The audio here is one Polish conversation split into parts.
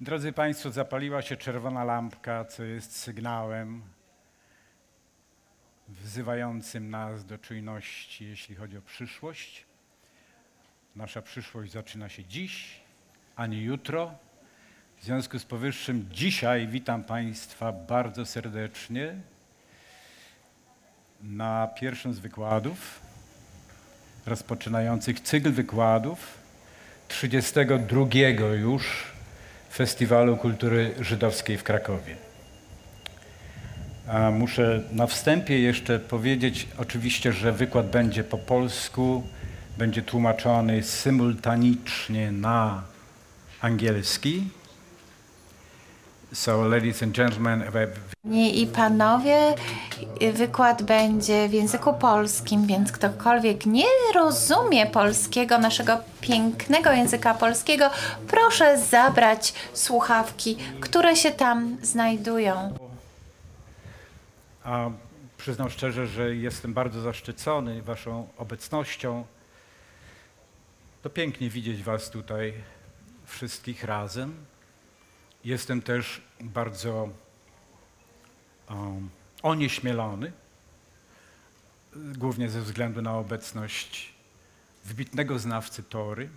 Drodzy Państwo, zapaliła się czerwona lampka, co jest sygnałem wzywającym nas do czujności, jeśli chodzi o przyszłość. Nasza przyszłość zaczyna się dziś, a nie jutro. W związku z powyższym dzisiaj witam Państwa bardzo serdecznie na pierwszym z wykładów rozpoczynających cykl wykładów 32 już Festiwalu Kultury Żydowskiej w Krakowie. A muszę na wstępie jeszcze powiedzieć oczywiście, że wykład będzie po polsku, będzie tłumaczony symultanicznie na angielski. So, ladies and gentlemen, Panie i panowie, wykład będzie w języku polskim, więc ktokolwiek nie rozumie polskiego, naszego pięknego języka polskiego, proszę zabrać słuchawki, które się tam znajdują. A przyznam szczerze, że jestem bardzo zaszczycony Waszą obecnością. To pięknie widzieć Was tutaj wszystkich razem. Jestem też bardzo um, onieśmielony, głównie ze względu na obecność wybitnego znawcy Tory,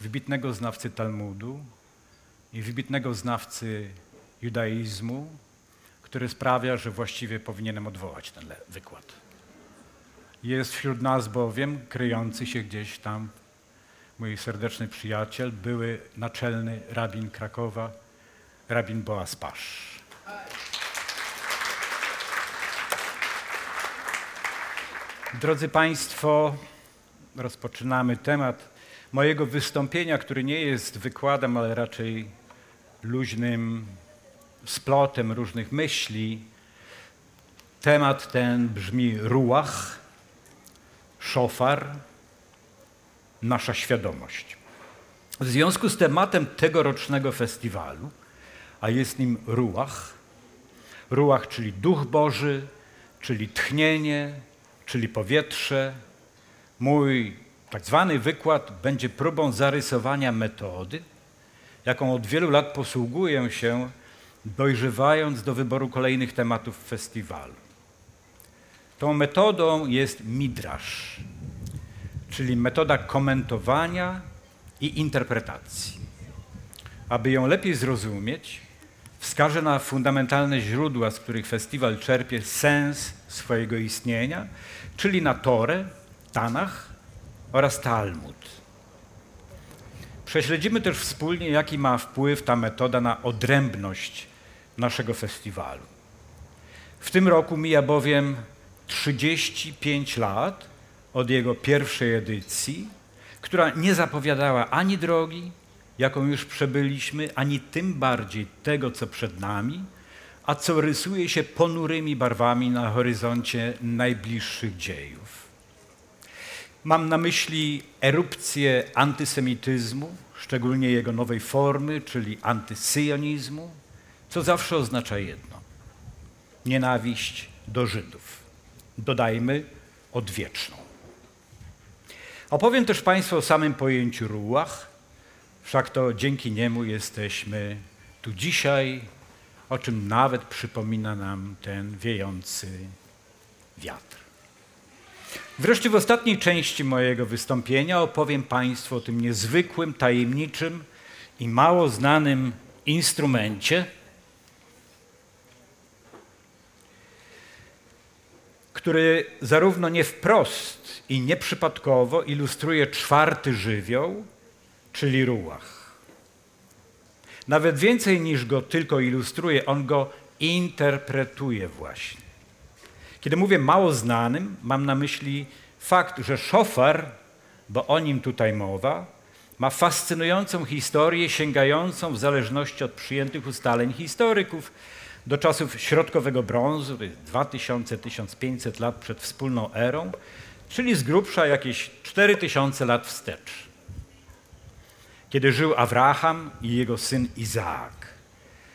wybitnego znawcy Talmudu i wybitnego znawcy judaizmu, który sprawia, że właściwie powinienem odwołać ten wykład. Jest wśród nas bowiem kryjący się gdzieś tam mój serdeczny przyjaciel, były naczelny rabin Krakowa, rabin Boaz Pasz. Drodzy Państwo, rozpoczynamy temat mojego wystąpienia, który nie jest wykładem, ale raczej luźnym splotem różnych myśli. Temat ten brzmi ruach, szofar, nasza świadomość. W związku z tematem tegorocznego festiwalu, a jest nim ruach, ruach, czyli duch Boży, czyli tchnienie, czyli powietrze, mój tak zwany wykład będzie próbą zarysowania metody, jaką od wielu lat posługuję się, dojrzewając do wyboru kolejnych tematów festiwalu. Tą metodą jest midrasz, czyli metoda komentowania i interpretacji. Aby ją lepiej zrozumieć, wskażę na fundamentalne źródła, z których festiwal czerpie sens swojego istnienia, czyli na Torę, Tanach oraz Talmud. Prześledzimy też wspólnie, jaki ma wpływ ta metoda na odrębność naszego festiwalu. W tym roku mija bowiem 35 lat od jego pierwszej edycji, która nie zapowiadała ani drogi, jaką już przebyliśmy, ani tym bardziej tego, co przed nami, a co rysuje się ponurymi barwami na horyzoncie najbliższych dziejów. Mam na myśli erupcję antysemityzmu, szczególnie jego nowej formy, czyli antysyjonizmu, co zawsze oznacza jedno: nienawiść do Żydów. Dodajmy odwieczną. Opowiem też Państwu o samym pojęciu ruach, wszak to dzięki niemu jesteśmy tu dzisiaj, o czym nawet przypomina nam ten wiejący wiatr. Wreszcie w ostatniej części mojego wystąpienia opowiem Państwu o tym niezwykłym, tajemniczym i mało znanym instrumencie, który zarówno nie wprost i nieprzypadkowo ilustruje czwarty żywioł, czyli ruach. Nawet więcej niż go tylko ilustruje, on go interpretuje właśnie. Kiedy mówię mało znanym, mam na myśli fakt, że szofar, bo o nim tutaj mowa, ma fascynującą historię sięgającą w zależności od przyjętych ustaleń historyków do czasów środkowego brązu, to jest 2000-1500 lat przed wspólną erą, czyli z grubsza jakieś 4000 lat wstecz. Kiedy żył Abraham i jego syn Izaak.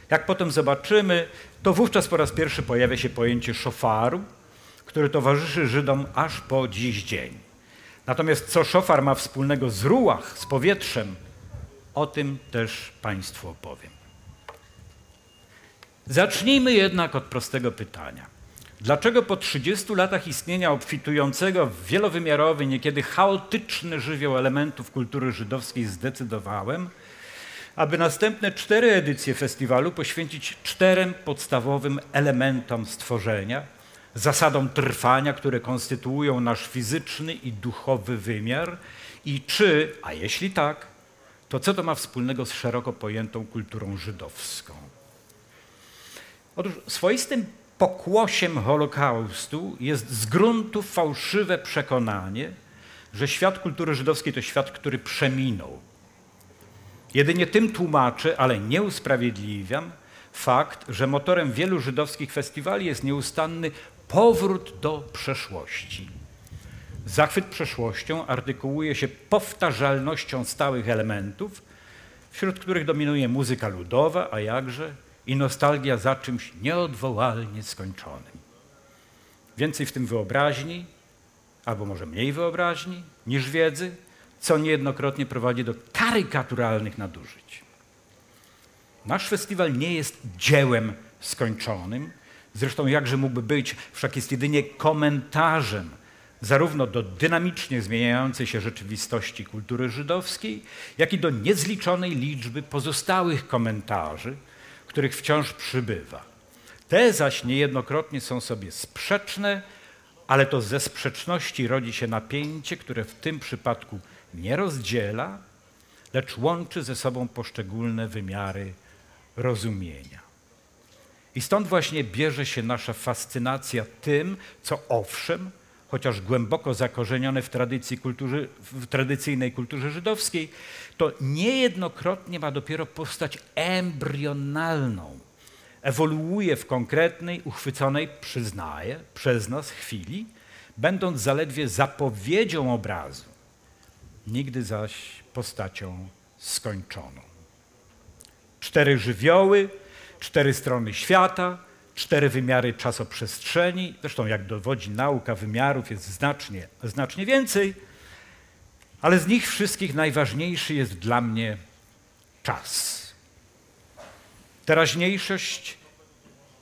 Jak potem zobaczymy, to wówczas po raz pierwszy pojawia się pojęcie szofaru, który towarzyszy Żydom aż po dziś dzień. Natomiast co szofar ma wspólnego z ruach, z powietrzem, O tym też Państwu opowiem. Zacznijmy jednak od prostego pytania. Dlaczego po 30 latach istnienia obfitującego w wielowymiarowy, niekiedy chaotyczny żywioł elementów kultury żydowskiej zdecydowałem, aby następne cztery edycje festiwalu poświęcić czterem podstawowym elementom stworzenia, zasadom trwania, które konstytuują nasz fizyczny i duchowy wymiar i czy, a jeśli tak, to co to ma wspólnego z szeroko pojętą kulturą żydowską? Otóż swoistym pokłosiem Holokaustu jest z gruntu fałszywe przekonanie, że świat kultury żydowskiej to świat, który przeminął. Jedynie tym tłumaczę, ale nie usprawiedliwiam, fakt, że motorem wielu żydowskich festiwali jest nieustanny powrót do przeszłości. Zachwyt przeszłością artykułuje się powtarzalnością stałych elementów, wśród których dominuje muzyka ludowa, a jakże i nostalgia za czymś nieodwołalnie skończonym. Więcej w tym wyobraźni, albo może mniej wyobraźni niż wiedzy, co niejednokrotnie prowadzi do karykaturalnych nadużyć. Nasz festiwal nie jest dziełem skończonym, zresztą jakże mógłby być, wszak jest jedynie komentarzem zarówno do dynamicznie zmieniającej się rzeczywistości kultury żydowskiej, jak i do niezliczonej liczby pozostałych komentarzy, których wciąż przybywa. Te zaś niejednokrotnie są sobie sprzeczne, ale to ze sprzeczności rodzi się napięcie, które w tym przypadku nie rozdziela, lecz łączy ze sobą poszczególne wymiary rozumienia. I stąd właśnie bierze się nasza fascynacja tym, co owszem, chociaż głęboko zakorzenione w, tradycji kulturze, w tradycyjnej kulturze żydowskiej, to niejednokrotnie ma dopiero postać embrionalną. Ewoluuje w konkretnej, uchwyconej, przyznaję, przez nas chwili, będąc zaledwie zapowiedzią obrazu, nigdy zaś postacią skończoną. Cztery żywioły, cztery strony świata, cztery wymiary czasoprzestrzeni. Zresztą, jak dowodzi nauka, wymiarów jest znacznie, znacznie więcej, ale z nich wszystkich najważniejszy jest dla mnie czas. Teraźniejszość,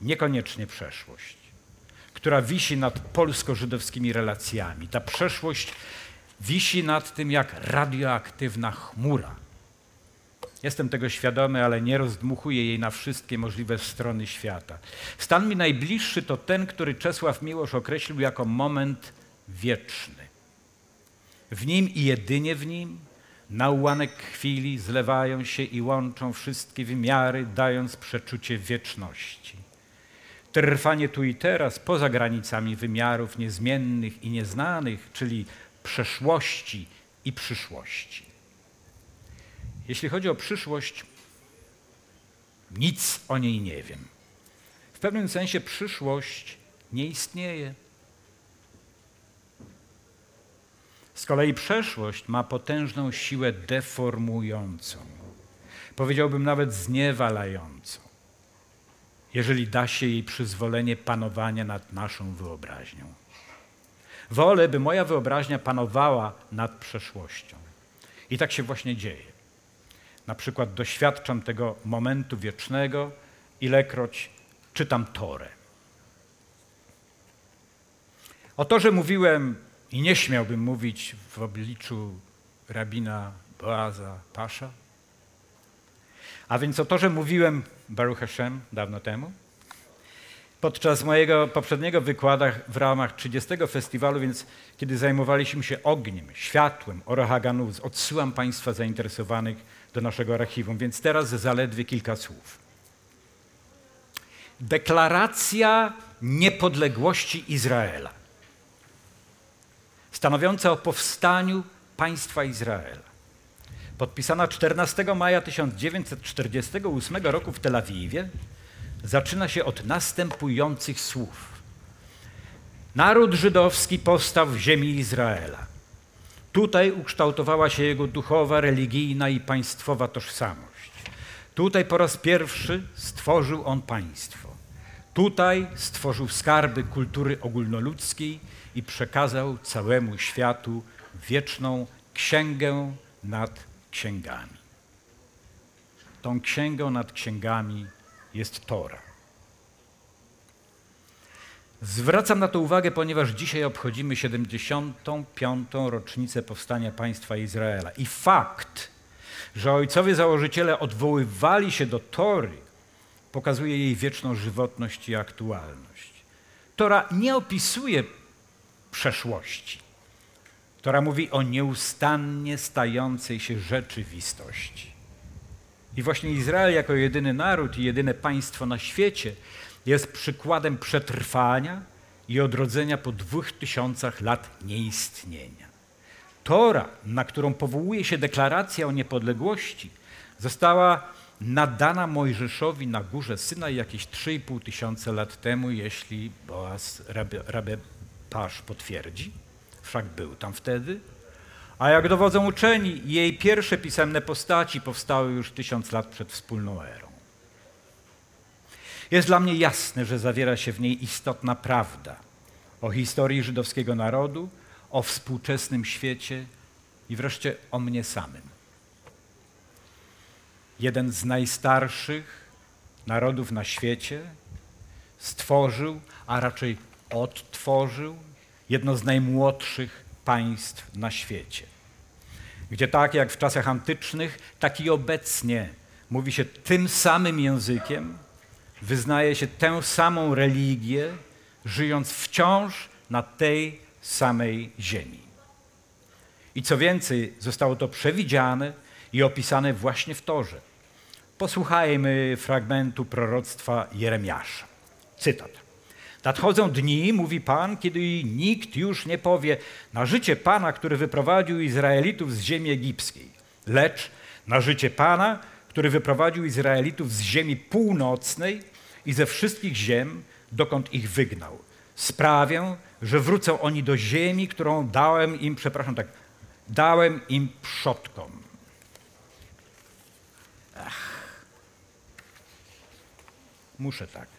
niekoniecznie przeszłość, która wisi nad polsko-żydowskimi relacjami. Ta przeszłość wisi nad tym jak radioaktywna chmura Jestem tego świadomy, ale nie rozdmuchuję jej na wszystkie możliwe strony świata. Stan mi najbliższy to ten, który Czesław Miłosz określił jako moment wieczny. W nim i jedynie w nim na ułanek chwili zlewają się i łączą wszystkie wymiary, dając przeczucie wieczności. Trwanie tu i teraz, poza granicami wymiarów niezmiennych i nieznanych, czyli przeszłości i przyszłości. Jeśli chodzi o przyszłość, nic o niej nie wiem. W pewnym sensie przyszłość nie istnieje. Z kolei przeszłość ma potężną siłę deformującą, powiedziałbym nawet zniewalającą, jeżeli da się jej przyzwolenie panowania nad naszą wyobraźnią. Wolę, by moja wyobraźnia panowała nad przeszłością. I tak się właśnie dzieje. Na przykład doświadczam tego momentu wiecznego, ilekroć czytam Torę. O to, że mówiłem i nie śmiałbym mówić w obliczu rabina Boaza Pasza, a więc o to, że mówiłem Baruch Hashem dawno temu, podczas mojego poprzedniego wykłada w ramach 30 festiwalu, więc kiedy zajmowaliśmy się ogniem, światłem, Orohaganuz, odsyłam Państwa zainteresowanych do naszego archiwum, więc teraz zaledwie kilka słów. Deklaracja niepodległości Izraela, stanowiąca o powstaniu państwa Izraela, podpisana 14 maja 1948 roku w Tel Awiwie, zaczyna się od następujących słów. Naród żydowski powstał w ziemi Izraela. Tutaj ukształtowała się jego duchowa, religijna i państwowa tożsamość. Tutaj po raz pierwszy stworzył on państwo. Tutaj stworzył skarby kultury ogólnoludzkiej i przekazał całemu światu wieczną księgę nad księgami. tą księgą nad księgami jest Tora. Zwracam na to uwagę, ponieważ dzisiaj obchodzimy 75. rocznicę powstania państwa Izraela. I fakt, że ojcowie założyciele odwoływali się do Tory, pokazuje jej wieczną żywotność i aktualność. Tora nie opisuje przeszłości. Tora mówi o nieustannie stającej się rzeczywistości. I właśnie Izrael jako jedyny naród i jedyne państwo na świecie jest przykładem przetrwania i odrodzenia po dwóch tysiącach lat nieistnienia. Tora, na którą powołuje się deklaracja o niepodległości, została nadana Mojżeszowi na górze Syna jakieś 3,5 tysiące lat temu, jeśli Boaz Rabbe Pasz potwierdzi. Wszak był tam wtedy. A jak dowodzą uczeni, jej pierwsze pisemne postaci powstały już tysiąc lat przed wspólną erą. Jest dla mnie jasne, że zawiera się w niej istotna prawda o historii żydowskiego narodu, o współczesnym świecie i wreszcie o mnie samym. Jeden z najstarszych narodów na świecie stworzył, a raczej odtworzył jedno z najmłodszych państw na świecie, gdzie tak jak w czasach antycznych, tak i obecnie mówi się tym samym językiem, wyznaje się tę samą religię, żyjąc wciąż na tej samej ziemi. I co więcej, zostało to przewidziane i opisane właśnie w Torze. Posłuchajmy fragmentu proroctwa Jeremiasza. Cytat. Nadchodzą dni, mówi Pan, kiedy nikt już nie powie na życie Pana, który wyprowadził Izraelitów z ziemi egipskiej, lecz na życie Pana, który wyprowadził Izraelitów z ziemi północnej i ze wszystkich ziem, dokąd ich wygnał. Sprawię, że wrócą oni do ziemi, którą dałem im, przepraszam tak, dałem im przodkom. Ach. Muszę tak.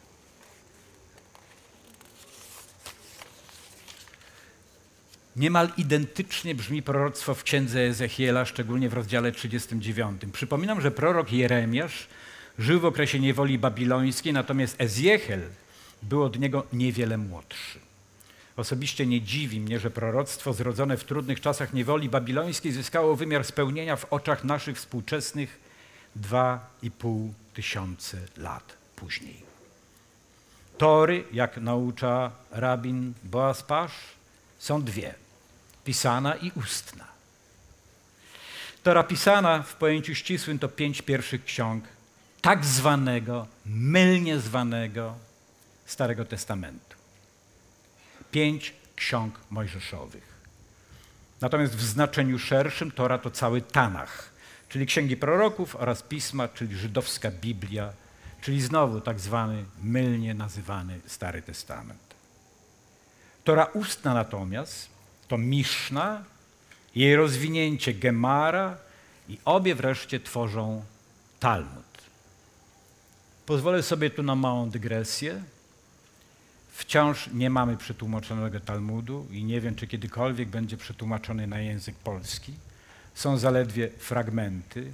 Niemal identycznie brzmi proroctwo w księdze Ezechiela, szczególnie w rozdziale 39. Przypominam, że prorok Jeremiasz żył w okresie niewoli babilońskiej, natomiast Ezechiel był od niego niewiele młodszy. Osobiście nie dziwi mnie, że proroctwo zrodzone w trudnych czasach niewoli babilońskiej zyskało wymiar spełnienia w oczach naszych współczesnych dwa i pół tysiące lat później. Tory, jak naucza rabin Boaz Pasz, są dwie: pisana i ustna. Tora pisana w pojęciu ścisłym to pięć pierwszych ksiąg tak zwanego, mylnie zwanego Starego Testamentu. Pięć ksiąg mojżeszowych. Natomiast w znaczeniu szerszym Tora to cały Tanach, czyli księgi proroków oraz pisma, czyli żydowska Biblia, czyli znowu tak zwany mylnie nazywany Stary Testament. Tora ustna natomiast to Miszna, jej rozwinięcie Gemara i obie wreszcie tworzą Talmud. Pozwolę sobie tu na małą dygresję. Wciąż nie mamy przetłumaczonego Talmudu i nie wiem, czy kiedykolwiek będzie przetłumaczony na język polski. Są zaledwie fragmenty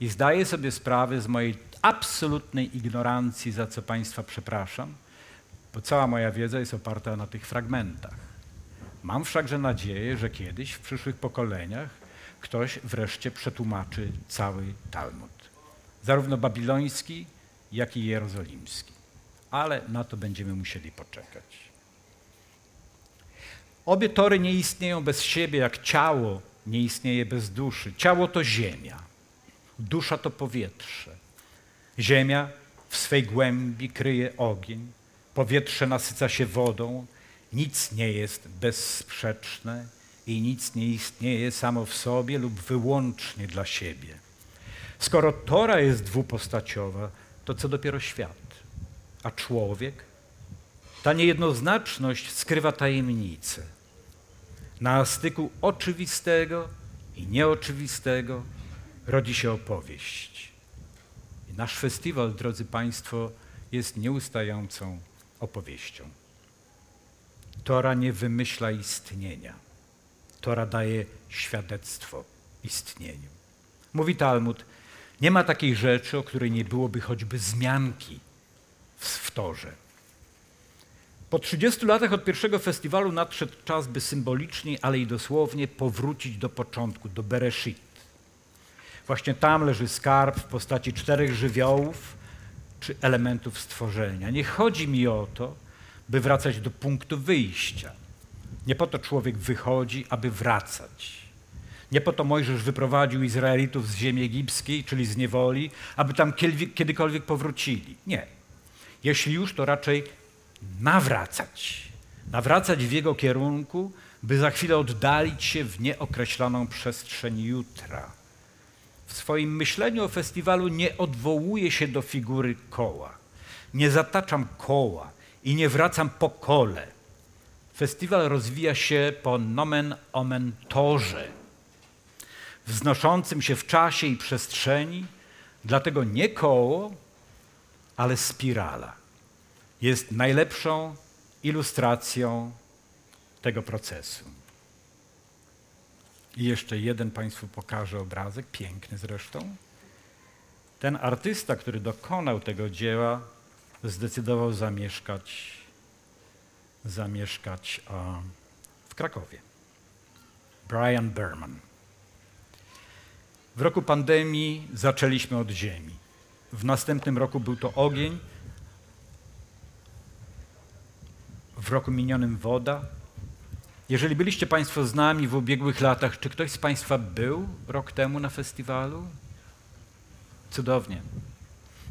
i zdaję sobie sprawę z mojej absolutnej ignorancji, za co Państwa przepraszam, bo cała moja wiedza jest oparta na tych fragmentach. Mam wszakże nadzieję, że kiedyś w przyszłych pokoleniach ktoś wreszcie przetłumaczy cały Talmud. Zarówno babiloński, jak i jerozolimski. Ale na to będziemy musieli poczekać. Obie tory nie istnieją bez siebie, jak ciało nie istnieje bez duszy. Ciało to ziemia, dusza to powietrze. Ziemia w swej głębi kryje ogień, powietrze nasyca się wodą, nic nie jest bezsprzeczne i nic nie istnieje samo w sobie lub wyłącznie dla siebie. Skoro Tora jest dwupostaciowa, to co dopiero świat. A człowiek? Ta niejednoznaczność skrywa tajemnicę. Na styku oczywistego i nieoczywistego rodzi się opowieść. I nasz festiwal, drodzy Państwo, jest nieustającą opowieścią. Tora nie wymyśla istnienia. Tora daje świadectwo istnieniu. Mówi Talmud, Nie ma takiej rzeczy, o której nie byłoby choćby zmianki w, torze. Po 30 latach od pierwszego festiwalu nadszedł czas, by symbolicznie, ale i dosłownie powrócić do początku, do Bereshit. Właśnie tam leży skarb w postaci czterech żywiołów czy elementów stworzenia. Nie chodzi mi o to, by wracać do punktu wyjścia. Nie po to człowiek wychodzi, aby wracać. Nie po to Mojżesz wyprowadził Izraelitów z ziemi egipskiej, czyli z niewoli, aby tam kiedykolwiek powrócili. Nie. Jeśli już, to raczej nawracać. Nawracać w jego kierunku, by za chwilę oddalić się w nieokreśloną przestrzeń jutra. W swoim myśleniu o festiwalu nie odwołuję się do figury koła. Nie zataczam koła i nie wracam po kole. Festiwal rozwija się po nomen omen torze, wznoszącym się w czasie i przestrzeni, dlatego nie koło, ale spirala jest najlepszą ilustracją tego procesu. I jeszcze jeden Państwu pokażę obrazek, piękny zresztą. Ten artysta, który dokonał tego dzieła, zdecydował zamieszkać, zamieszkać w Krakowie. Brian Berman. W roku pandemii zaczęliśmy od ziemi. W następnym roku był to ogień, w roku minionym woda. Jeżeli byliście Państwo z nami w ubiegłych latach, czy ktoś z Państwa był rok temu na festiwalu? Cudownie.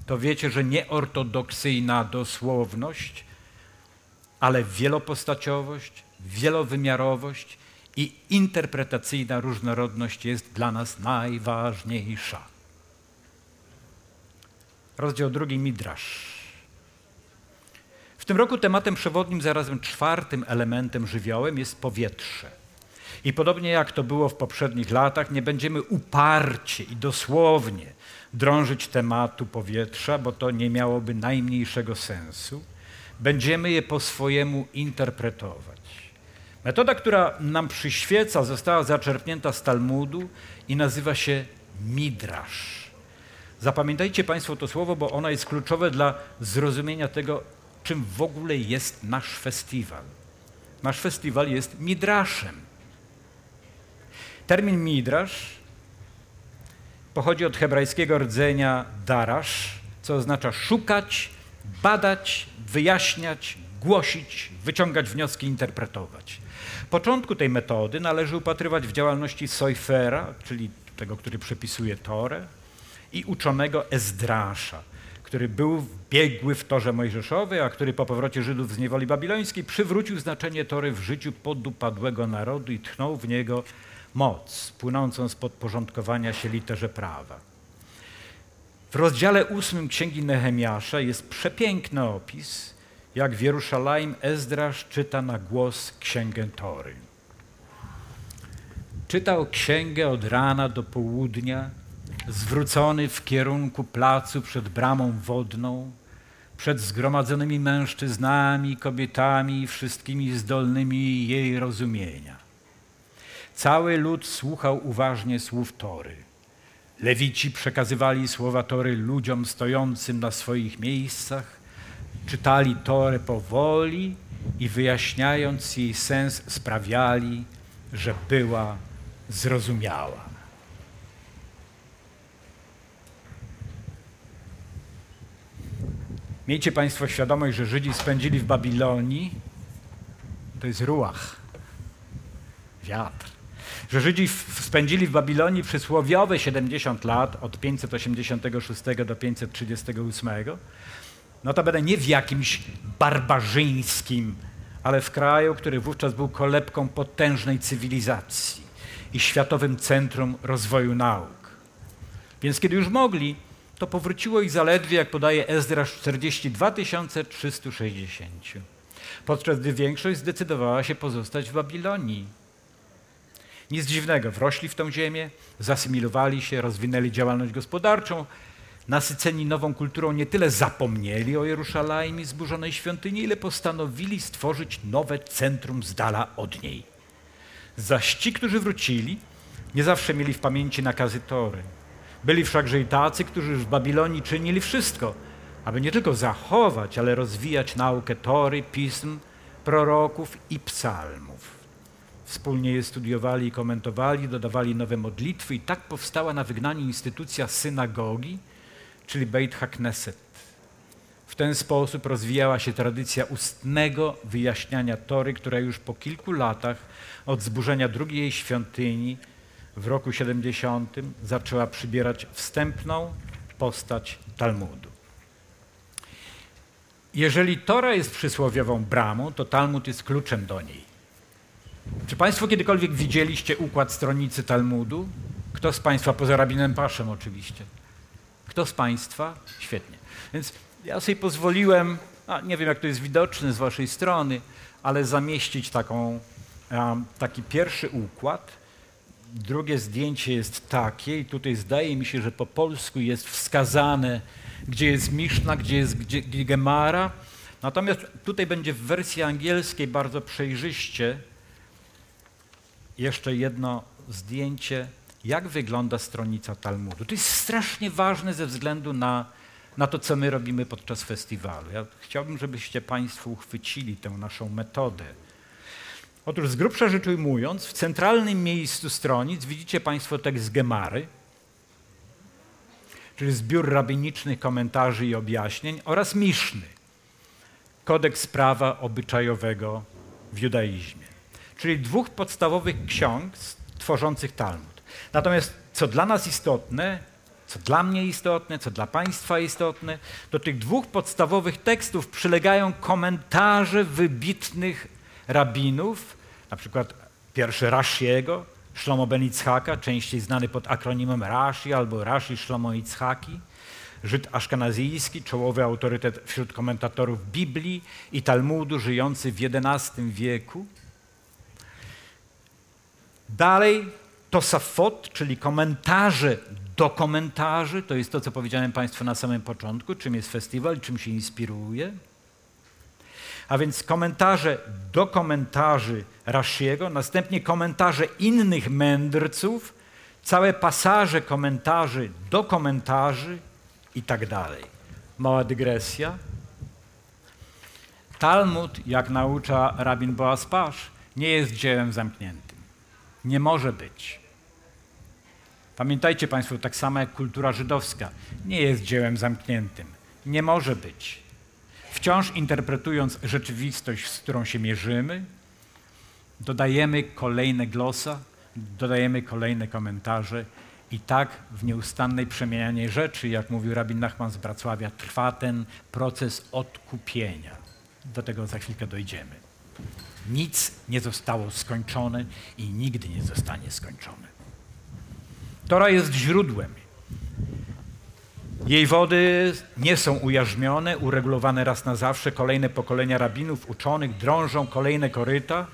To wiecie, że nieortodoksyjna dosłowność, ale wielopostaciowość, wielowymiarowość i interpretacyjna różnorodność jest dla nas najważniejsza. Rozdział drugi Midrasz tym roku tematem przewodnim, zarazem czwartym elementem żywiołem jest powietrze. I podobnie jak to było w poprzednich latach, nie będziemy uparcie i dosłownie drążyć tematu powietrza, bo to nie miałoby najmniejszego sensu. Będziemy je po swojemu interpretować. Metoda, która nam przyświeca, została zaczerpnięta z Talmudu i nazywa się midrasz. Zapamiętajcie Państwo to słowo, bo ono jest kluczowe dla zrozumienia tego, czym w ogóle jest nasz festiwal. Nasz festiwal jest midraszem. Termin midrasz pochodzi od hebrajskiego rdzenia darasz, co oznacza szukać, badać, wyjaśniać, głosić, wyciągać wnioski, interpretować. Początku tej metody należy upatrywać w działalności Sojfera, czyli tego, który przepisuje Torę, i uczonego Ezdrasza, który był biegły w torze mojżeszowej, a który po powrocie Żydów z niewoli babilońskiej przywrócił znaczenie tory w życiu podupadłego narodu i tchnął w niego moc płynącą z podporządkowania się literze prawa. W rozdziale ósmym Księgi Nehemiasza jest przepiękny opis, jak w Jerusalem Ezdrasz czyta na głos Księgę Tory. Czytał księgę od rana do południa, zwrócony w kierunku placu przed bramą wodną, przed zgromadzonymi mężczyznami, kobietami i wszystkimi zdolnymi jej rozumienia. Cały lud słuchał uważnie słów Tory. Lewici przekazywali słowa Tory ludziom stojącym na swoich miejscach, czytali Torę powoli i wyjaśniając jej sens sprawiali, że była zrozumiała. Miejcie Państwo świadomość, że Żydzi spędzili w Babilonii, to jest ruach, wiatr, że Żydzi spędzili w Babilonii przysłowiowe 70 lat, od 586 do 538, notabene nie w jakimś barbarzyńskim, ale w kraju, który wówczas był kolebką potężnej cywilizacji i światowym centrum rozwoju nauk. Więc kiedy już mogli, to powróciło ich zaledwie, jak podaje Ezdrasz, 42 360. Podczas gdy większość zdecydowała się pozostać w Babilonii. Nic dziwnego, wrośli w tę ziemię, zasymilowali się, rozwinęli działalność gospodarczą, nasyceni nową kulturą nie tyle zapomnieli o Jerusalem i zburzonej świątyni, ile postanowili stworzyć nowe centrum z dala od niej. Zaś ci, którzy wrócili, nie zawsze mieli w pamięci nakazy Tory. Byli wszakże i tacy, którzy w Babilonii czynili wszystko, aby nie tylko zachować, ale rozwijać naukę Tory, pism, proroków i psalmów. Wspólnie je studiowali i komentowali, dodawali nowe modlitwy i tak powstała na wygnaniu instytucja synagogi, czyli Beit HaKnesset. W ten sposób rozwijała się tradycja ustnego wyjaśniania Tory, która już po kilku latach od zburzenia drugiej świątyni w roku 70 zaczęła przybierać wstępną postać Talmudu. Jeżeli Tora jest przysłowiową bramą, to Talmud jest kluczem do niej. Czy Państwo kiedykolwiek widzieliście układ stronicy Talmudu? Kto z Państwa, poza rabinem Paszem oczywiście? Kto z Państwa? Świetnie. Więc ja sobie pozwoliłem, a nie wiem jak to jest widoczne z Waszej strony, ale zamieścić taką, um, taki pierwszy układ. Drugie zdjęcie jest takie i tutaj zdaje mi się, że po polsku jest wskazane, gdzie jest Miszna, gdzie jest gdzie, Gemara. Natomiast tutaj będzie w wersji angielskiej bardzo przejrzyście jeszcze jedno zdjęcie, jak wygląda stronica Talmudu. To jest strasznie ważne ze względu na, na to, co my robimy podczas festiwalu. Ja chciałbym, żebyście Państwo uchwycili tę naszą metodę. Otóż z grubsza rzecz ujmując, w centralnym miejscu stronic widzicie Państwo tekst Gemary, czyli zbiór rabinicznych komentarzy i objaśnień oraz Miszny, kodeks prawa obyczajowego w judaizmie, czyli dwóch podstawowych ksiąg tworzących Talmud. Natomiast co dla nas istotne, co dla mnie istotne, co dla Państwa istotne, do tych dwóch podstawowych tekstów przylegają komentarze wybitnych rabinów, na przykład pierwszy Rashiego, Shlomo ben Yitzhaka, częściej znany pod akronimem Rashi albo Rashi Shlomo Yitzhaki, Żyd aszkenazyjski, czołowy autorytet wśród komentatorów Biblii i Talmudu, żyjący w XI wieku. Dalej Tosafot, czyli komentarze do komentarzy, to jest to, co powiedziałem Państwu na samym początku, czym jest festiwal, czym się inspiruje. A więc komentarze do komentarzy Rashiego, następnie komentarze innych mędrców, całe pasaże komentarzy do komentarzy i tak dalej. Mała dygresja. Talmud, jak naucza rabin Boaz Pasz, nie jest dziełem zamkniętym. Nie może być. Pamiętajcie Państwo, tak samo jak kultura żydowska, nie jest dziełem zamkniętym. Nie może być. Wciąż interpretując rzeczywistość, z którą się mierzymy, dodajemy kolejne glosa, dodajemy kolejne komentarze i tak w nieustannej przemianie rzeczy, jak mówił rabin Nachman z Bracławia, trwa ten proces odkupienia. Do tego za chwilkę dojdziemy. Nic nie zostało skończone i nigdy nie zostanie skończone. Tora jest źródłem. Jej wody nie są ujarzmione, uregulowane raz na zawsze. Kolejne pokolenia rabinów, uczonych drążą kolejne koryta,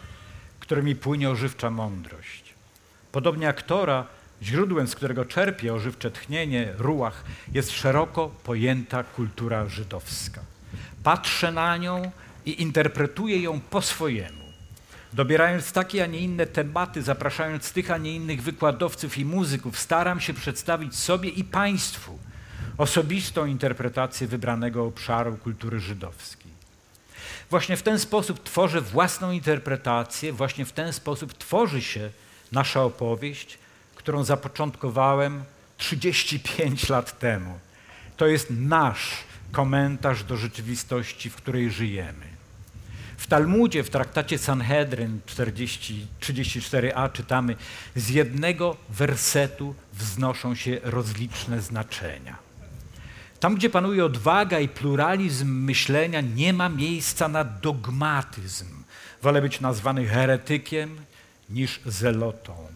którymi płynie ożywcza mądrość. Podobnie jak Tora, źródłem, z którego czerpie ożywcze tchnienie, ruach, jest szeroko pojęta kultura żydowska. Patrzę na nią i interpretuję ją po swojemu dobierając takie, a nie inne tematy, zapraszając tych, a nie innych wykładowców i muzyków, staram się przedstawić sobie i Państwu osobistą interpretację wybranego obszaru kultury żydowskiej. Właśnie w ten sposób tworzę własną interpretację, właśnie w ten sposób tworzy się nasza opowieść, którą zapoczątkowałem 35 lat temu. To jest nasz komentarz do rzeczywistości, w której żyjemy. W Talmudzie, w traktacie Sanhedryn 40, 34a czytamy, z jednego wersetu wznoszą się rozliczne znaczenia. Tam, gdzie panuje odwaga i pluralizm myślenia, nie ma miejsca na dogmatyzm. Wolę być nazwany heretykiem niż zelotą.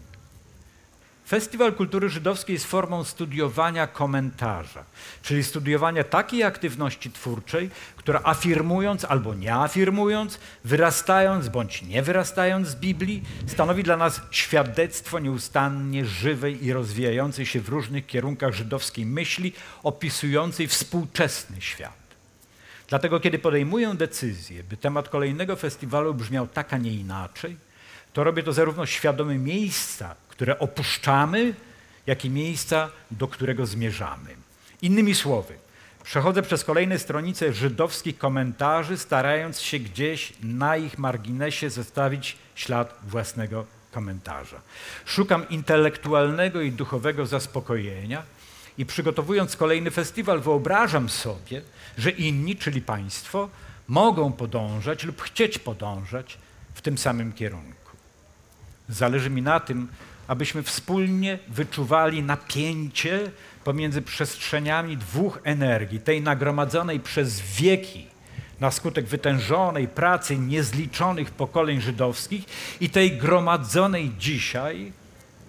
Festiwal Kultury Żydowskiej jest formą studiowania komentarza, czyli studiowania takiej aktywności twórczej, która afirmując albo nie afirmując, wyrastając bądź nie wyrastając z Biblii, stanowi dla nas świadectwo nieustannie żywej i rozwijającej się w różnych kierunkach żydowskiej myśli, opisującej współczesny świat. Dlatego, kiedy podejmuję decyzję, by temat kolejnego festiwalu brzmiał tak, a nie inaczej, to robię to zarówno świadomy miejsca, które opuszczamy, jak i miejsca, do którego zmierzamy. Innymi słowy, przechodzę przez kolejne stronice żydowskich komentarzy, starając się gdzieś na ich marginesie zostawić ślad własnego komentarza. Szukam intelektualnego i duchowego zaspokojenia i przygotowując kolejny festiwal, wyobrażam sobie, że inni, czyli Państwo, mogą podążać lub chcieć podążać w tym samym kierunku. Zależy mi na tym, abyśmy wspólnie wyczuwali napięcie pomiędzy przestrzeniami dwóch energii, tej nagromadzonej przez wieki na skutek wytężonej pracy niezliczonych pokoleń żydowskich i tej gromadzonej dzisiaj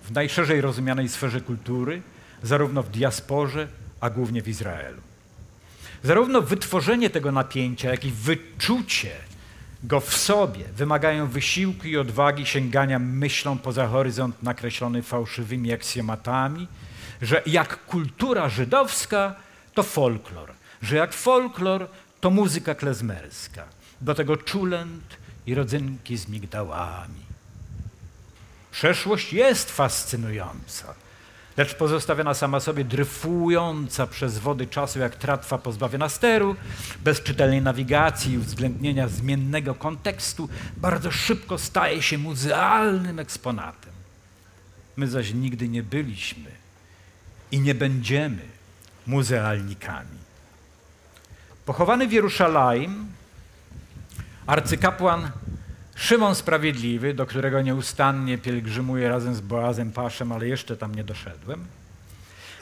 w najszerzej rozumianej sferze kultury, zarówno w diasporze, a głównie w Izraelu. Zarówno wytworzenie tego napięcia, jak i wyczucie go w sobie wymagają wysiłku i odwagi sięgania myślą poza horyzont nakreślony fałszywymi aksjomatami, że jak kultura żydowska to folklor, że jak folklor to muzyka klezmerska, do tego czulent i rodzynki z migdałami. Przeszłość jest fascynująca, lecz pozostawiona sama sobie, dryfująca przez wody czasu jak tratwa pozbawiona steru, bez czytelnej nawigacji i uwzględnienia zmiennego kontekstu, bardzo szybko staje się muzealnym eksponatem. My zaś nigdy nie byliśmy i nie będziemy muzealnikami. Pochowany w Jerusalem arcykapłan Szymon Sprawiedliwy, do którego nieustannie pielgrzymuję razem z Boazem Paszem, ale jeszcze tam nie doszedłem,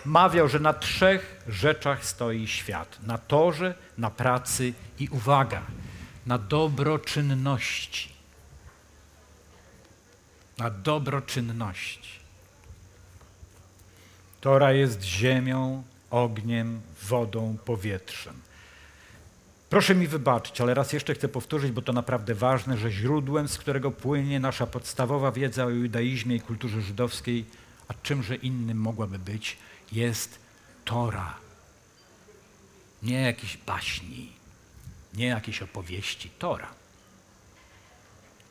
mawiał, że na trzech rzeczach stoi świat. Na torze, na pracy i uwaga, na dobroczynności. Na dobroczynności. Tora jest ziemią, ogniem, wodą, powietrzem. Proszę mi wybaczyć, ale raz jeszcze chcę powtórzyć, bo to naprawdę ważne, że źródłem, z którego płynie nasza podstawowa wiedza o judaizmie i kulturze żydowskiej, a czymże innym mogłaby być, jest Tora. Nie jakieś baśni, nie jakieś opowieści. Tora.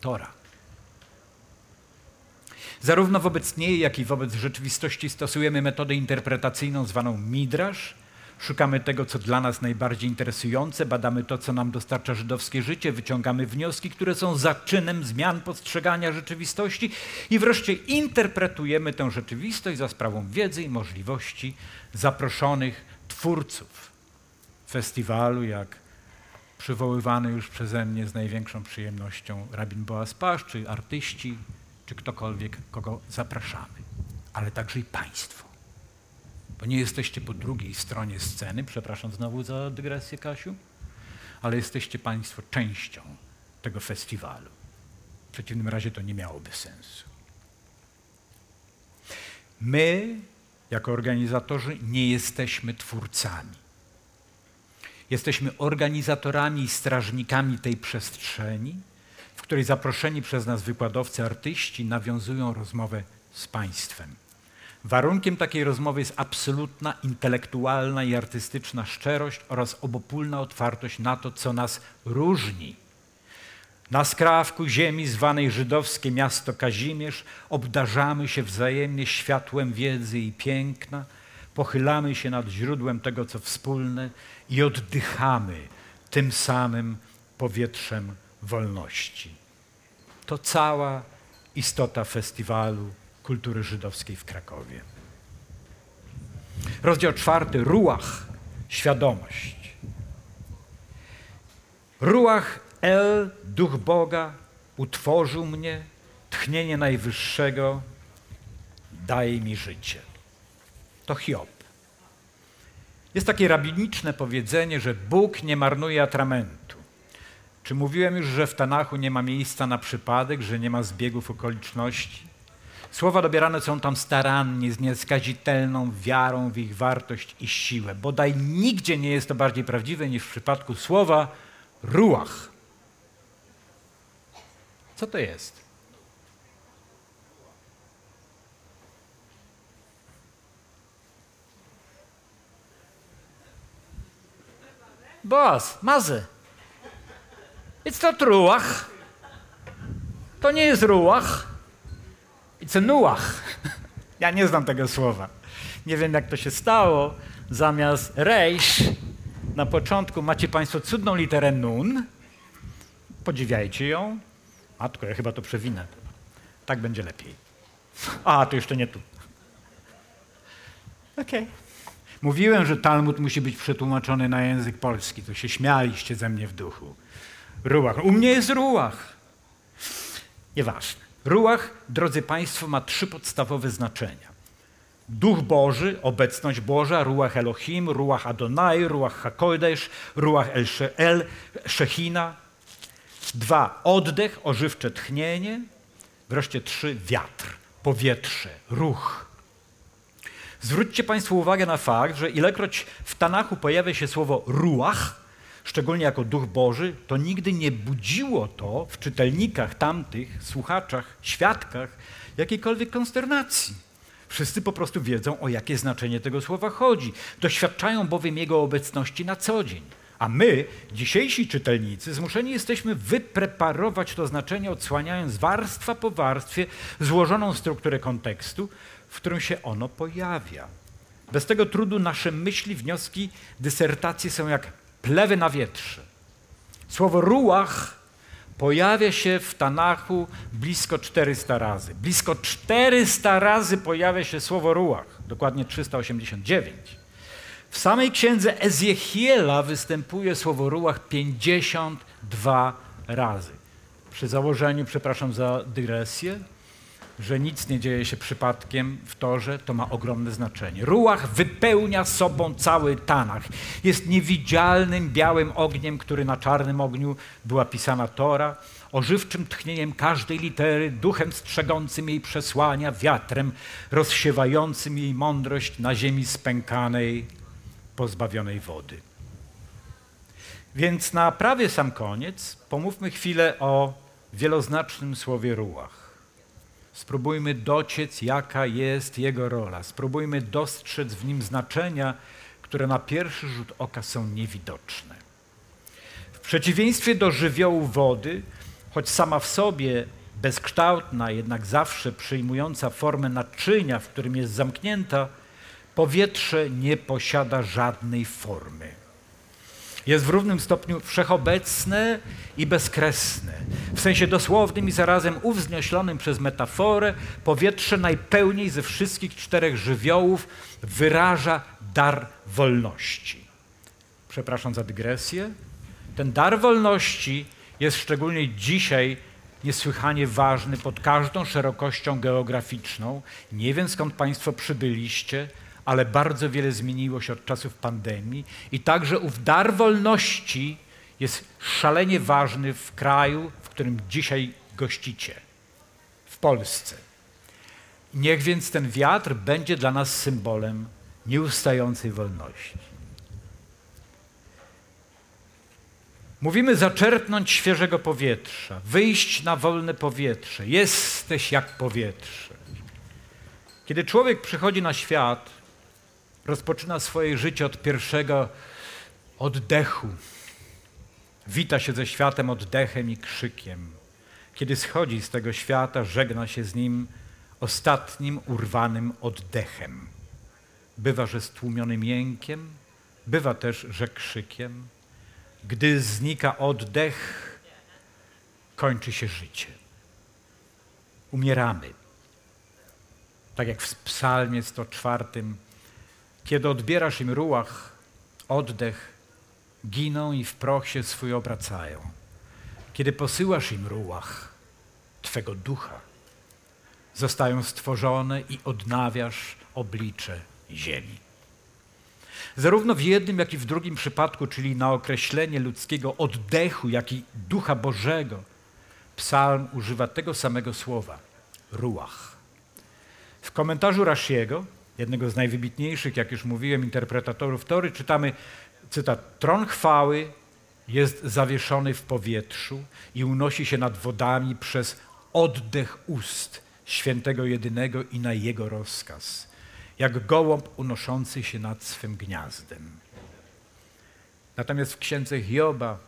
Tora. Zarówno wobec niej, jak i wobec rzeczywistości stosujemy metodę interpretacyjną zwaną midrash, Szukamy tego, co dla nas najbardziej interesujące, badamy to, co nam dostarcza żydowskie życie, wyciągamy wnioski, które są zaczynem zmian postrzegania rzeczywistości i wreszcie interpretujemy tę rzeczywistość za sprawą wiedzy i możliwości zaproszonych twórców festiwalu, jak przywoływany już przeze mnie z największą przyjemnością rabin Boaz Pasz, czy artyści, czy ktokolwiek, kogo zapraszamy, ale także i państwo bo nie jesteście po drugiej stronie sceny, przepraszam znowu za dygresję, Kasiu, ale jesteście Państwo częścią tego festiwalu. W przeciwnym razie to nie miałoby sensu. My, jako organizatorzy, nie jesteśmy twórcami. Jesteśmy organizatorami i strażnikami tej przestrzeni, w której zaproszeni przez nas wykładowcy, artyści nawiązują rozmowę z Państwem. Warunkiem takiej rozmowy jest absolutna intelektualna i artystyczna szczerość oraz obopólna otwartość na to, co nas różni. Na skrawku ziemi zwanej żydowskie miasto Kazimierz obdarzamy się wzajemnie światłem wiedzy i piękna, pochylamy się nad źródłem tego, co wspólne i oddychamy tym samym powietrzem wolności. To cała istota festiwalu kultury żydowskiej w Krakowie. Rozdział czwarty, ruach, świadomość. Ruach El, duch Boga, utworzył mnie, tchnienie Najwyższego daje mi życie. To Hiob. Jest takie rabiniczne powiedzenie, że Bóg nie marnuje atramentu. Czy mówiłem już, że w Tanachu nie ma miejsca na przypadek, że nie ma zbiegów okoliczności? Słowa dobierane są tam starannie, z nieskazitelną wiarą w ich wartość i siłę. Bodaj nigdzie nie jest to bardziej prawdziwe niż w przypadku słowa ruach. Co to jest? Boaz, mazy. It's not ruach. To nie jest ruach. It's a nuach. Ja nie znam tego słowa. Nie wiem, jak to się stało. Zamiast rejsz na początku macie Państwo cudną literę nun. Podziwiajcie ją. Matko, ja chyba to przewinę. Tak będzie lepiej. A, to jeszcze nie tu. Okej. Okay. Mówiłem, że Talmud musi być przetłumaczony na język polski. To się śmialiście ze mnie w duchu. Ruach. U mnie jest ruach. Nieważne. Ruach, drodzy Państwo, ma trzy podstawowe znaczenia. Duch Boży, obecność Boża, Ruach Elohim, Ruach Adonai, Ruach HaKodesh, Ruach El, El Shechina. Dwa, oddech, ożywcze tchnienie. Wreszcie trzy, wiatr, powietrze, ruch. Zwróćcie Państwo uwagę na fakt, że ilekroć w Tanachu pojawia się słowo ruach, szczególnie jako duch Boży, to nigdy nie budziło to w czytelnikach tamtych, słuchaczach, świadkach jakiejkolwiek konsternacji. Wszyscy po prostu wiedzą, o jakie znaczenie tego słowa chodzi. Doświadczają bowiem jego obecności na co dzień. A my, dzisiejsi czytelnicy, zmuszeni jesteśmy wypreparować to znaczenie, odsłaniając warstwa po warstwie złożoną strukturę kontekstu, w którym się ono pojawia. Bez tego trudu nasze myśli, wnioski, dysertacje są jak plewy na wietrze. Słowo ruach pojawia się w Tanachu blisko 400 razy. Blisko 400 razy pojawia się słowo ruach, dokładnie 389. W samej księdze Ezjechiela występuje słowo ruach 52 razy. Przy założeniu, przepraszam za dygresję, że nic nie dzieje się przypadkiem w torze, to ma ogromne znaczenie. Ruach wypełnia sobą cały Tanach. Jest niewidzialnym białym ogniem, który na czarnym ogniu była pisana Tora, ożywczym tchnieniem każdej litery, duchem strzegącym jej przesłania, wiatrem rozsiewającym jej mądrość na ziemi spękanej, pozbawionej wody. Więc na prawie sam koniec pomówmy chwilę o wieloznacznym słowie ruach. Spróbujmy dociec, jaka jest jego rola. Spróbujmy dostrzec w nim znaczenia, które na pierwszy rzut oka są niewidoczne. W przeciwieństwie do żywiołu wody, choć sama w sobie bezkształtna, jednak zawsze przyjmująca formę naczynia, w którym jest zamknięta, powietrze nie posiada żadnej formy jest w równym stopniu wszechobecne i bezkresne. W sensie dosłownym i zarazem uwznioślonym przez metaforę, powietrze najpełniej ze wszystkich czterech żywiołów wyraża dar wolności. Przepraszam za dygresję. Ten dar wolności jest szczególnie dzisiaj niesłychanie ważny pod każdą szerokością geograficzną. Nie wiem skąd Państwo przybyliście, ale bardzo wiele zmieniło się od czasów pandemii i także ów dar wolności jest szalenie ważny w kraju, w którym dzisiaj gościcie, w Polsce. Niech więc ten wiatr będzie dla nas symbolem nieustającej wolności. Mówimy zaczerpnąć świeżego powietrza, wyjść na wolne powietrze. Jesteś jak powietrze. Kiedy człowiek przychodzi na świat, rozpoczyna swoje życie od pierwszego oddechu. Wita się ze światem oddechem i krzykiem. Kiedy schodzi z tego świata, żegna się z nim ostatnim urwanym oddechem. Bywa, że stłumionym jękiem, bywa też, że krzykiem. Gdy znika oddech, kończy się życie. Umieramy. Tak jak w Psalmie 104 kiedy odbierasz im ruach, oddech, giną i w proch się swój obracają. Kiedy posyłasz im ruach, Twego ducha, zostają stworzone i odnawiasz oblicze ziemi. Zarówno w jednym, jak i w drugim przypadku, czyli na określenie ludzkiego oddechu, jak i ducha Bożego, psalm używa tego samego słowa ruach. W komentarzu Rashiego jednego z najwybitniejszych, jak już mówiłem, interpretatorów Tory, czytamy, cytat, tron chwały jest zawieszony w powietrzu i unosi się nad wodami przez oddech ust świętego jedynego i na jego rozkaz, jak gołąb unoszący się nad swym gniazdem. Natomiast w księdze Hioba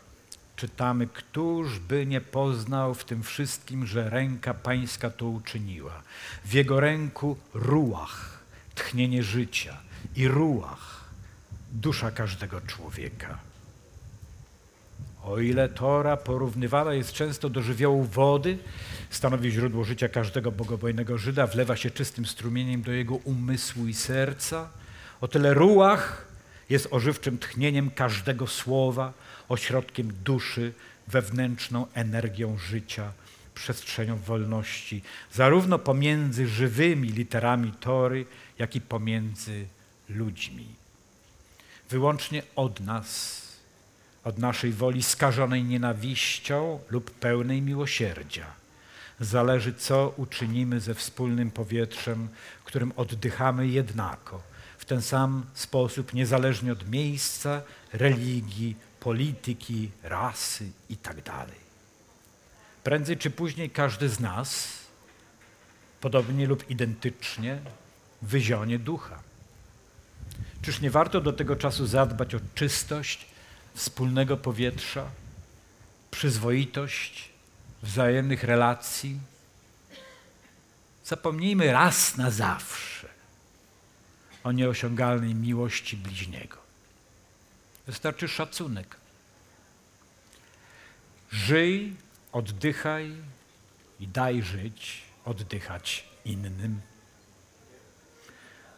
czytamy, któż by nie poznał w tym wszystkim, że ręka pańska to uczyniła. W jego ręku ruach, tchnienie życia i ruach, dusza każdego człowieka. O ile Tora porównywana jest często do żywiołu wody, stanowi źródło życia każdego bogobojnego Żyda, wlewa się czystym strumieniem do jego umysłu i serca, o tyle ruach jest ożywczym tchnieniem każdego słowa, ośrodkiem duszy, wewnętrzną energią życia, przestrzenią wolności, zarówno pomiędzy żywymi literami Tory, jak i pomiędzy ludźmi. Wyłącznie od nas, od naszej woli skażonej nienawiścią lub pełnej miłosierdzia, zależy, co uczynimy ze wspólnym powietrzem, którym oddychamy jednako, w ten sam sposób, niezależnie od miejsca, religii, polityki, rasy itd. Prędzej czy później każdy z nas, podobnie lub identycznie, wyzionie ducha. Czyż nie warto do tego czasu zadbać o czystość wspólnego powietrza, przyzwoitość wzajemnych relacji? Zapomnijmy raz na zawsze o nieosiągalnej miłości bliźniego. Wystarczy szacunek. Żyj, oddychaj i daj żyć, oddychać innym.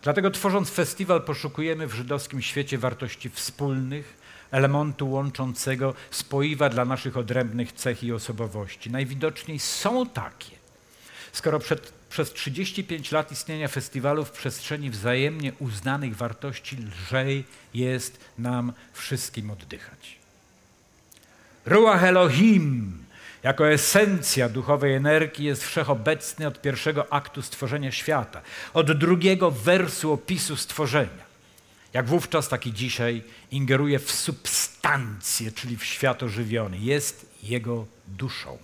Dlatego tworząc festiwal poszukujemy w żydowskim świecie wartości wspólnych, elementu łączącego spoiwa dla naszych odrębnych cech i osobowości. Najwidoczniej są takie. Skoro przed, przez 35 lat istnienia festiwalu w przestrzeni wzajemnie uznanych wartości lżej jest nam wszystkim oddychać. Ruach Elohim jako esencja duchowej energii jest wszechobecny od pierwszego aktu stworzenia świata, od drugiego wersu opisu stworzenia. Jak wówczas, tak i dzisiaj ingeruje w substancję, czyli w świat ożywiony. Jest jego duszą.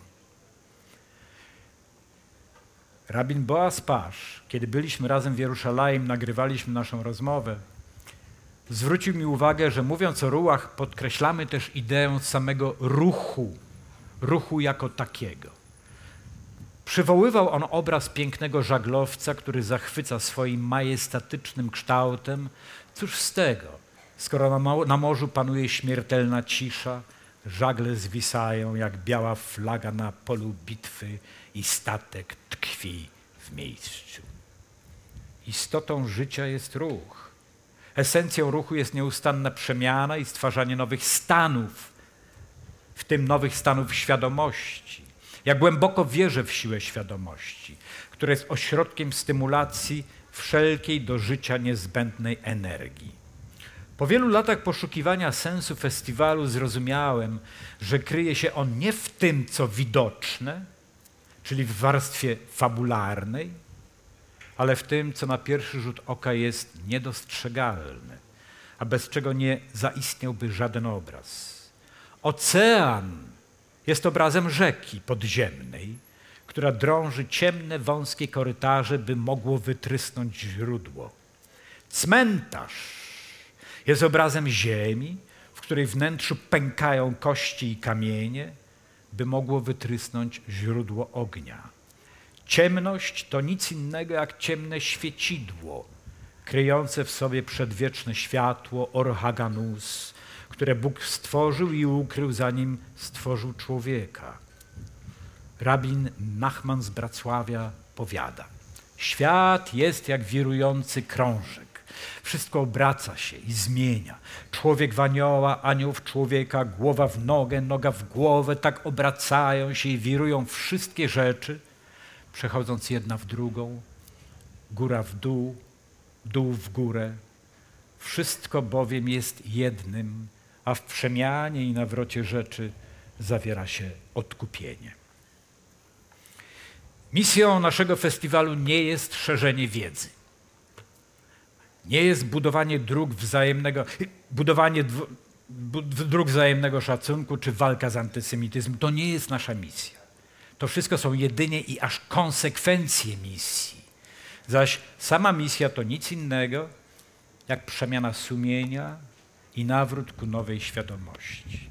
Rabin Boaz Pasz, kiedy byliśmy razem w Jerusalem, nagrywaliśmy naszą rozmowę, zwrócił mi uwagę, że mówiąc o rułach, podkreślamy też ideę samego ruchu, ruchu jako takiego. Przywoływał on obraz pięknego żaglowca, który zachwyca swoim majestatycznym kształtem. Cóż z tego, skoro na, morzu panuje śmiertelna cisza, żagle zwisają jak biała flaga na polu bitwy i statek tkwi w miejscu. Istotą życia jest ruch. Esencją ruchu jest nieustanna przemiana i stwarzanie nowych stanów, w tym nowych stanów świadomości. Ja głęboko wierzę w siłę świadomości, która jest ośrodkiem stymulacji wszelkiej do życia niezbędnej energii. Po wielu latach poszukiwania sensu festiwalu zrozumiałem, że kryje się on nie w tym, co widoczne, czyli w warstwie fabularnej, ale w tym, co na pierwszy rzut oka jest niedostrzegalne, a bez czego nie zaistniałby żaden obraz. Ocean jest obrazem rzeki podziemnej, która drąży ciemne, wąskie korytarze, by mogło wytrysnąć źródło. Cmentarz jest obrazem ziemi, w której wnętrzu pękają kości i kamienie, by mogło wytrysnąć źródło ognia. Ciemność to nic innego jak ciemne świecidło, kryjące w sobie przedwieczne światło, orhaganus, które Bóg stworzył i ukrył, zanim stworzył człowieka. Rabin Nachman z Bracławia powiada: Świat jest jak wirujący krążek. Wszystko obraca się i zmienia. Człowiek w anioła, anioł w człowieka, głowa w nogę, noga w głowę, tak obracają się i wirują wszystkie rzeczy, przechodząc jedna w drugą, góra w dół, dół w górę. Wszystko bowiem jest jednym, a w przemianie i nawrocie rzeczy zawiera się odkupienie. Misją naszego festiwalu nie jest szerzenie wiedzy. Nie jest budowanie dróg wzajemnego, budowanie dróg wzajemnego szacunku czy walka z antysemityzmem. To nie jest nasza misja. To wszystko są jedynie i aż konsekwencje misji. Zaś sama misja to nic innego jak przemiana sumienia i nawrót ku nowej świadomości.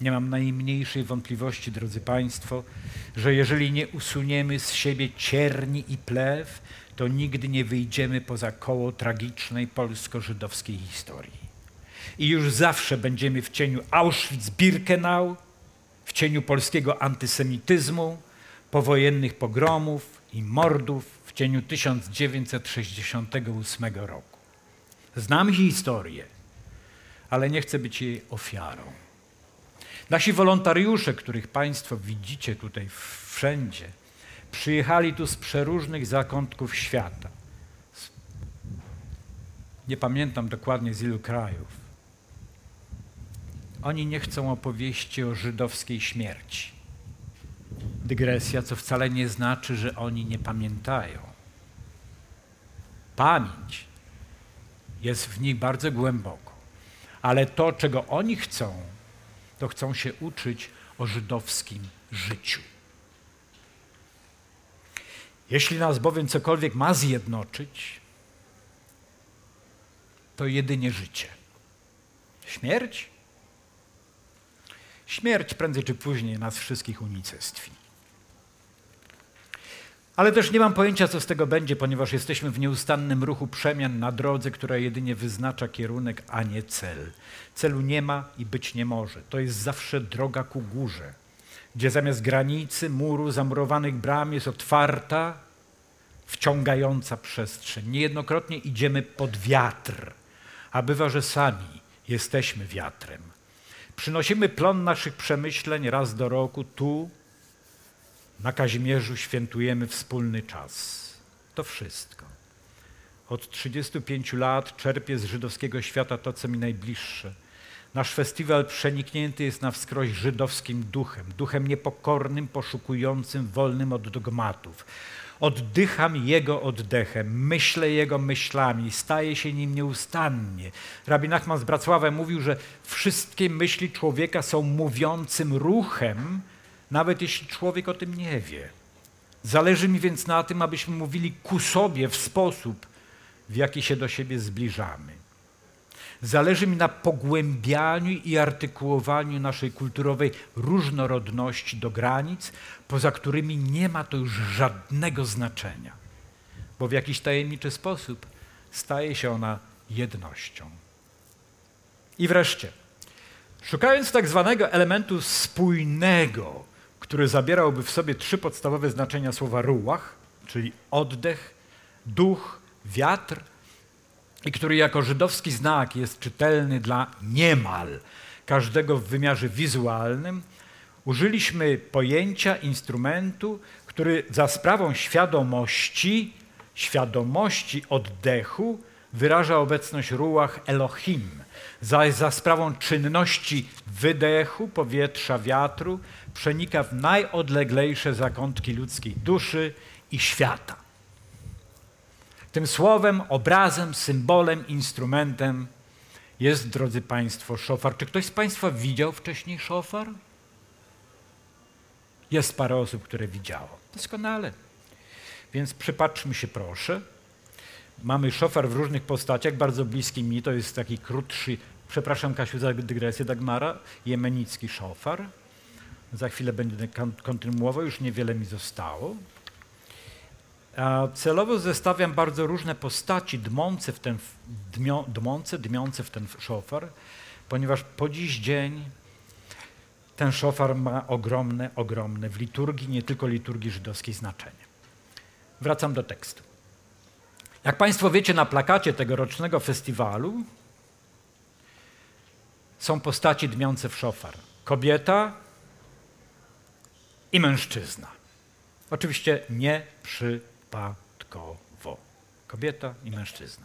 Nie mam najmniejszej wątpliwości, drodzy Państwo, że jeżeli nie usuniemy z siebie cierni i plew, to nigdy nie wyjdziemy poza koło tragicznej polsko-żydowskiej historii. I już zawsze będziemy w cieniu Auschwitz-Birkenau, w cieniu polskiego antysemityzmu, powojennych pogromów i mordów w cieniu 1968 roku. Znam historię, ale nie chcę być jej ofiarą. Nasi wolontariusze, których Państwo widzicie tutaj wszędzie, przyjechali tu z przeróżnych zakątków świata. Nie pamiętam dokładnie z ilu krajów. Oni nie chcą opowieści o żydowskiej śmierci. Dygresja, co wcale nie znaczy, że oni nie pamiętają. Pamięć jest w nich bardzo głęboko. Ale to, czego oni chcą, to chcą się uczyć o żydowskim życiu. Jeśli nas bowiem cokolwiek ma zjednoczyć, to jedynie życie. Śmierć? Śmierć prędzej czy później nas wszystkich unicestwi. Ale też nie mam pojęcia, co z tego będzie, ponieważ jesteśmy w nieustannym ruchu przemian na drodze, która jedynie wyznacza kierunek, a nie cel. Celu nie ma i być nie może. To jest zawsze droga ku górze, gdzie zamiast granicy, muru, zamurowanych bram jest otwarta, wciągająca przestrzeń. Niejednokrotnie idziemy pod wiatr, a bywa, że sami jesteśmy wiatrem. Przynosimy plon naszych przemyśleń raz do roku tu, na Kazimierzu świętujemy wspólny czas. To wszystko. Od 35 lat czerpię z żydowskiego świata to, co mi najbliższe. Nasz festiwal przeniknięty jest na wskroś żydowskim duchem, duchem niepokornym, poszukującym, wolnym od dogmatów. Oddycham Jego oddechem, myślę Jego myślami, staję się nim nieustannie. Rabin Nachman z Bracława mówił, że wszystkie myśli człowieka są mówiącym ruchem, nawet jeśli człowiek o tym nie wie. Zależy mi więc na tym, abyśmy mówili ku sobie w sposób, w jaki się do siebie zbliżamy. Zależy mi na pogłębianiu i artykułowaniu naszej kulturowej różnorodności do granic, poza którymi nie ma to już żadnego znaczenia, bo w jakiś tajemniczy sposób staje się ona jednością. I wreszcie, szukając tak zwanego elementu spójnego, który zabierałby w sobie trzy podstawowe znaczenia słowa ruach, czyli oddech, duch, wiatr, i który jako żydowski znak jest czytelny dla niemal każdego w wymiarze wizualnym, użyliśmy pojęcia, instrumentu, który za sprawą świadomości, świadomości oddechu wyraża obecność ruach Elohim, za sprawą czynności wydechu, powietrza, wiatru przenika w najodleglejsze zakątki ludzkiej duszy i świata. Tym słowem, obrazem, symbolem, instrumentem jest, drodzy Państwo, szofar. Czy ktoś z Państwa widział wcześniej szofar? Jest parę osób, które widziało. Doskonale. Więc przypatrzmy się proszę. Mamy szofar w różnych postaciach, bardzo bliski mi, to jest taki krótszy, przepraszam Kasiu za dygresję Dagmara, jemenicki szofar. Za chwilę będę kontynuował, już niewiele mi zostało. Celowo zestawiam bardzo różne postaci dmące w ten, dmące, dmiące w ten szofar, ponieważ po dziś dzień ten szofar ma ogromne, ogromne w liturgii, nie tylko liturgii żydowskiej znaczenie. Wracam do tekstu. Jak Państwo wiecie, na plakacie tegorocznego festiwalu są postaci dmiące w szofar. Kobieta i mężczyzna. Oczywiście nie przypadkowo. Kobieta i mężczyzna.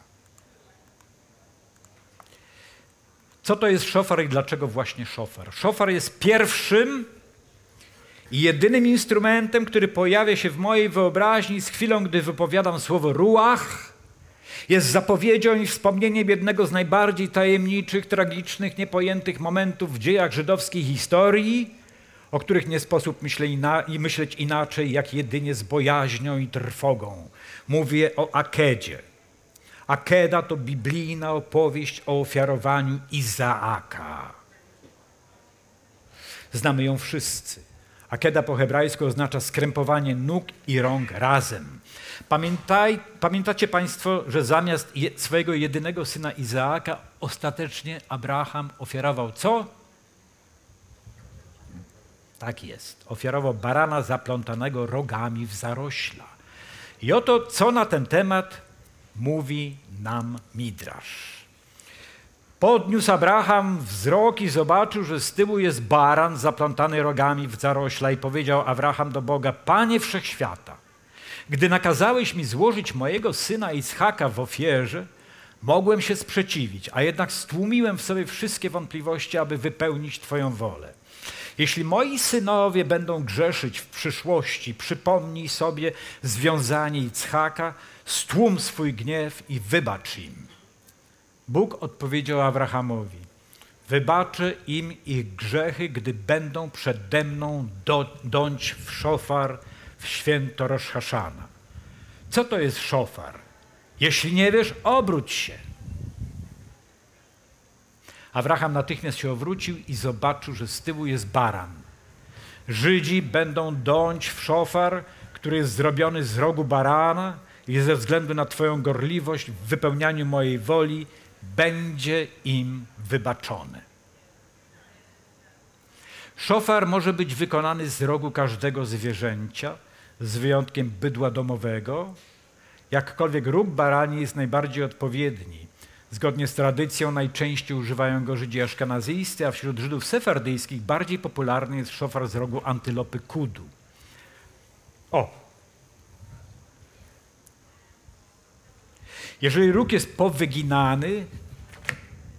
Co to jest szofar i dlaczego właśnie szofar? Szofar jest pierwszym i jedynym instrumentem, który pojawia się w mojej wyobraźni z chwilą, gdy wypowiadam słowo ruach. Jest zapowiedzią i wspomnieniem jednego z najbardziej tajemniczych, tragicznych, niepojętych momentów w dziejach żydowskiej historii, o których nie sposób myśleć inaczej, jak jedynie z bojaźnią i trwogą. Mówię o Akedzie. Akeda to biblijna opowieść o ofiarowaniu Izaaka. Znamy ją wszyscy. Akeda po hebrajsku oznacza skrępowanie nóg i rąk razem. Pamiętaj, pamiętacie Państwo, że zamiast je, swojego jedynego syna Izaaka ostatecznie Abraham ofiarował co? Tak jest. Ofiarował barana zaplątanego rogami w zarośla. I oto co na ten temat mówi nam Midrasz. Podniósł Abraham wzrok i zobaczył, że z tyłu jest baran zaplątany rogami w zarośla i powiedział Abraham do Boga, Panie Wszechświata, gdy nakazałeś mi złożyć mojego syna Ischaka w ofierze, mogłem się sprzeciwić, a jednak stłumiłem w sobie wszystkie wątpliwości, aby wypełnić Twoją wolę. Jeśli moi synowie będą grzeszyć w przyszłości, przypomnij sobie związanie Ichaka, stłum swój gniew i wybacz im. Bóg odpowiedział Abrahamowi: Wybaczę im ich grzechy, gdy będą przede mną do, dąć w szofar w święto Rosh Hashana. Co to jest szofar? Jeśli nie wiesz, obróć się. Abraham natychmiast się obrócił i zobaczył, że z tyłu jest baran. Żydzi będą dąć w szofar, który jest zrobiony z rogu barana i ze względu na Twoją gorliwość w wypełnianiu mojej woli będzie im wybaczone. Szofar może być wykonany z rogu każdego zwierzęcia, z wyjątkiem bydła domowego. Jakkolwiek róg barani jest najbardziej odpowiedni. Zgodnie z tradycją najczęściej używają go Żydzi aszkenazyjscy, a wśród Żydów sefardyjskich bardziej popularny jest szofar z rogu antylopy kudu. O! Jeżeli róg jest powyginany,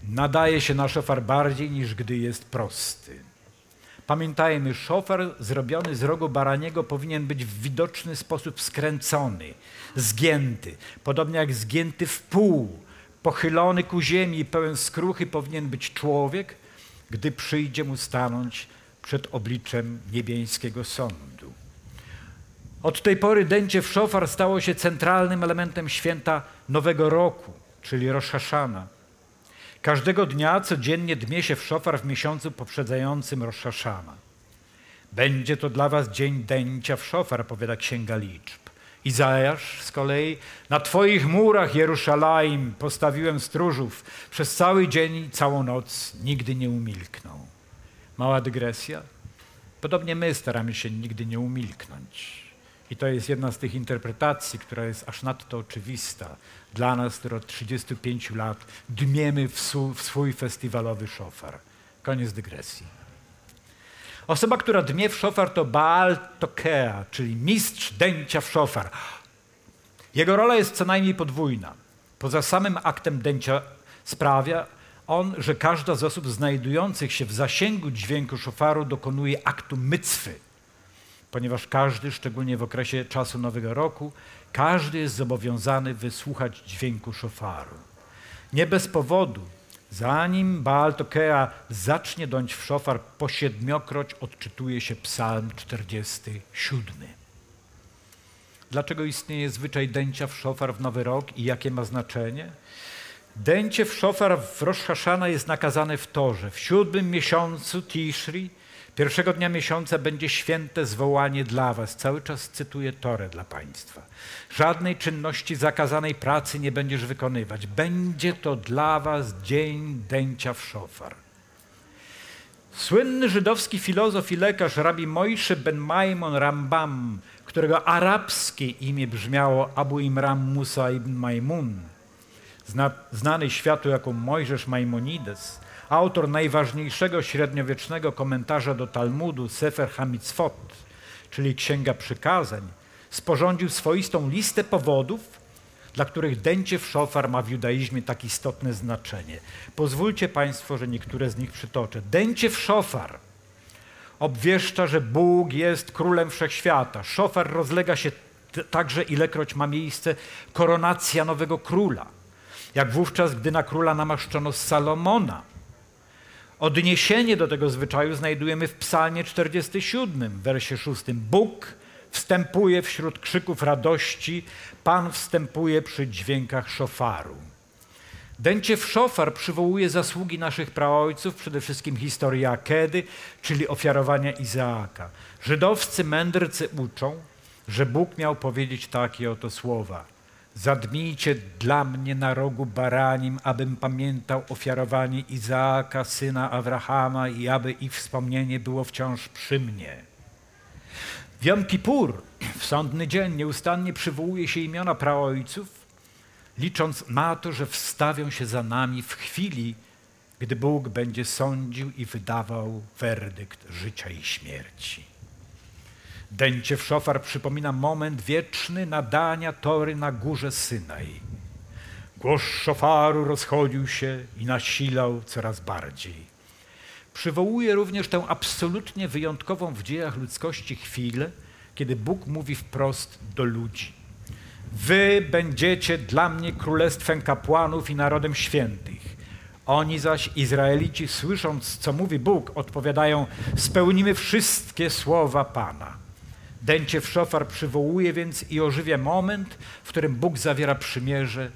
nadaje się na szofar bardziej niż gdy jest prosty. Pamiętajmy, szofar zrobiony z rogu baraniego powinien być w widoczny sposób skręcony, zgięty, podobnie jak zgięty w pół, pochylony ku ziemi i pełen skruchy powinien być człowiek, gdy przyjdzie mu stanąć przed obliczem niebiańskiego sądu. Od tej pory dęcie w szofar stało się centralnym elementem święta Nowego Roku, czyli Rosh Hashana. Każdego dnia codziennie dmie się w szofar w miesiącu poprzedzającym Rosh Hashana. Będzie to dla was dzień dęcia w szofar, powiada Księga Liczb. Izajasz z kolei, na Twoich murach Jeruszalaim postawiłem stróżów, przez cały dzień i całą noc nigdy nie umilkną. Mała dygresja. Podobnie my staramy się nigdy nie umilknąć. I to jest jedna z tych interpretacji, która jest aż nadto oczywista dla nas, które od 35 lat dmiemy w, swój festiwalowy szofar. Koniec dygresji. Osoba, która dmie w szofar to Baal Tokea, czyli mistrz dęcia w szofar. Jego rola jest co najmniej podwójna. Poza samym aktem dęcia sprawia on, że każda z osób znajdujących się w zasięgu dźwięku szofaru dokonuje aktu mycwy, ponieważ każdy, szczególnie w okresie czasu Nowego Roku, każdy jest zobowiązany wysłuchać dźwięku szofaru. Nie bez powodu, zanim Baal Tokea zacznie dąć w szofar, po siedmiokroć odczytuje się psalm 47. Dlaczego istnieje zwyczaj dęcia w szofar w Nowy Rok i jakie ma znaczenie? Dęcie w szofar w Rosh Hashana jest nakazane w Torze. W siódmym miesiącu Tishri Pierwszego dnia miesiąca będzie święte zwołanie dla was. Cały czas cytuję Torę dla państwa. Żadnej czynności zakazanej pracy nie będziesz wykonywać. Będzie to dla was dzień dęcia w szofar. Słynny żydowski filozof i lekarz rabi Mojsze ben Maimon Rambam, którego arabskie imię brzmiało Abu Imram Musa ibn Maimun, znany światu jako Mojżesz Maimonides, autor najważniejszego średniowiecznego komentarza do Talmudu, Sefer Hamitzvot, czyli Księga Przykazań, sporządził swoistą listę powodów, dla których dęcie w szofar ma w judaizmie tak istotne znaczenie. Pozwólcie Państwo, że niektóre z nich przytoczę. Dęcie w szofar obwieszcza, że Bóg jest królem wszechświata. Szofar rozlega się także, ilekroć ma miejsce koronacja nowego króla. Jak wówczas, gdy na króla namaszczono Salomona – Odniesienie do tego zwyczaju znajdujemy w Psalmie 47, w wersie 6. Bóg wstępuje wśród krzyków radości, Pan wstępuje przy dźwiękach szofaru. Dęciew szofar przywołuje zasługi naszych praojców, przede wszystkim historię Akedy, czyli ofiarowania Izaaka. Żydowscy mędrcy uczą, że Bóg miał powiedzieć takie oto słowa. Zadmijcie dla mnie na rogu baranim, abym pamiętał ofiarowanie Izaaka, syna Abrahama i aby ich wspomnienie było wciąż przy mnie. W Kippur, w sądny dzień, nieustannie przywołuje się imiona praojców, licząc na to, że wstawią się za nami w chwili, gdy Bóg będzie sądził i wydawał werdykt życia i śmierci. Dęcie w szofar przypomina moment wieczny nadania tory na górze Synaj. Głos szofaru rozchodził się i nasilał coraz bardziej. Przywołuje również tę absolutnie wyjątkową w dziejach ludzkości chwilę, kiedy Bóg mówi wprost do ludzi. Wy będziecie dla mnie królestwem kapłanów i narodem świętych. Oni zaś, Izraelici, słysząc, co mówi Bóg, odpowiadają: Spełnimy wszystkie słowa Pana. Dęcie w szofar przywołuje więc i ożywia moment, w którym Bóg zawiera przymierze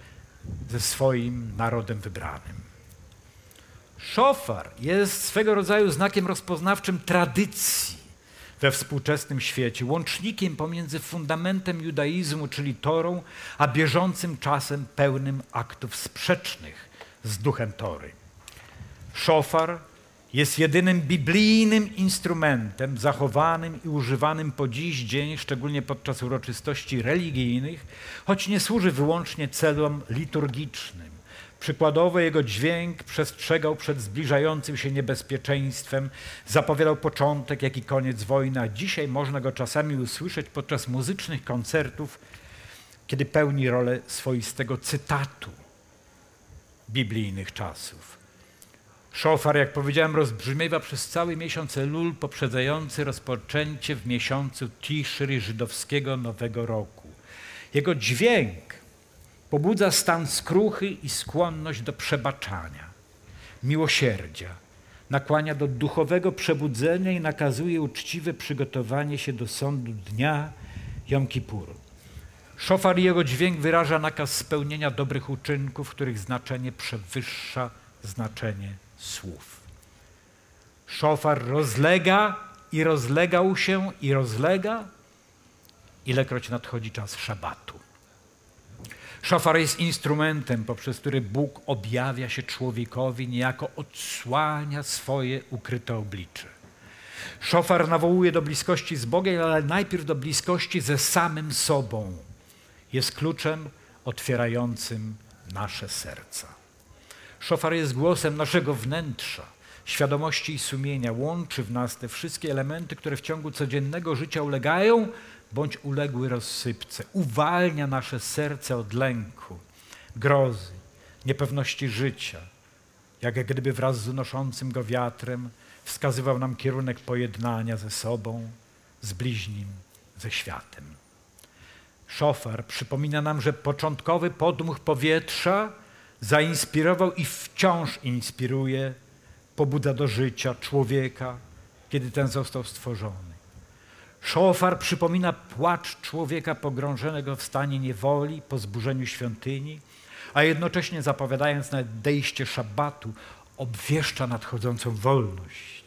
ze swoim narodem wybranym. Szofar jest swego rodzaju znakiem rozpoznawczym tradycji we współczesnym świecie, łącznikiem pomiędzy fundamentem judaizmu, czyli Torą, a bieżącym czasem pełnym aktów sprzecznych z duchem Tory. Szofar jest jedynym biblijnym instrumentem zachowanym i używanym po dziś dzień, szczególnie podczas uroczystości religijnych, choć nie służy wyłącznie celom liturgicznym. Przykładowo jego dźwięk przestrzegał przed zbliżającym się niebezpieczeństwem, zapowiadał początek, jak i koniec wojny, a dzisiaj można go czasami usłyszeć podczas muzycznych koncertów, kiedy pełni rolę swoistego cytatu biblijnych czasów. Szofar, jak powiedziałem, rozbrzmiewa przez cały miesiąc Elul poprzedzający rozpoczęcie w miesiącu Tiszry żydowskiego Nowego Roku. Jego dźwięk pobudza stan skruchy i skłonność do przebaczania, miłosierdzia, nakłania do duchowego przebudzenia i nakazuje uczciwe przygotowanie się do sądu dnia Jom Kippuru. Szofar i jego dźwięk wyraża nakaz spełnienia dobrych uczynków, których znaczenie przewyższa znaczenie słów. Szofar rozlega i rozlegał się i rozlega, ilekroć nadchodzi czas szabatu. Szofar jest instrumentem, poprzez który Bóg objawia się człowiekowi, niejako odsłania swoje ukryte oblicze. Szofar nawołuje do bliskości z Bogiem, ale najpierw do bliskości ze samym sobą. Jest kluczem otwierającym nasze serca. Szofar jest głosem naszego wnętrza, świadomości i sumienia. Łączy w nas te wszystkie elementy, które w ciągu codziennego życia ulegają bądź uległy rozsypce. Uwalnia nasze serce od lęku, grozy, niepewności życia. Jak gdyby wraz z unoszącym go wiatrem wskazywał nam kierunek pojednania ze sobą, z bliźnim, ze światem. Szofar przypomina nam, że początkowy podmuch powietrza zainspirował i wciąż inspiruje, pobudza do życia człowieka, kiedy ten został stworzony. Szofar przypomina płacz człowieka pogrążonego w stanie niewoli po zburzeniu świątyni, a jednocześnie zapowiadając nadejście szabatu, obwieszcza nadchodzącą wolność.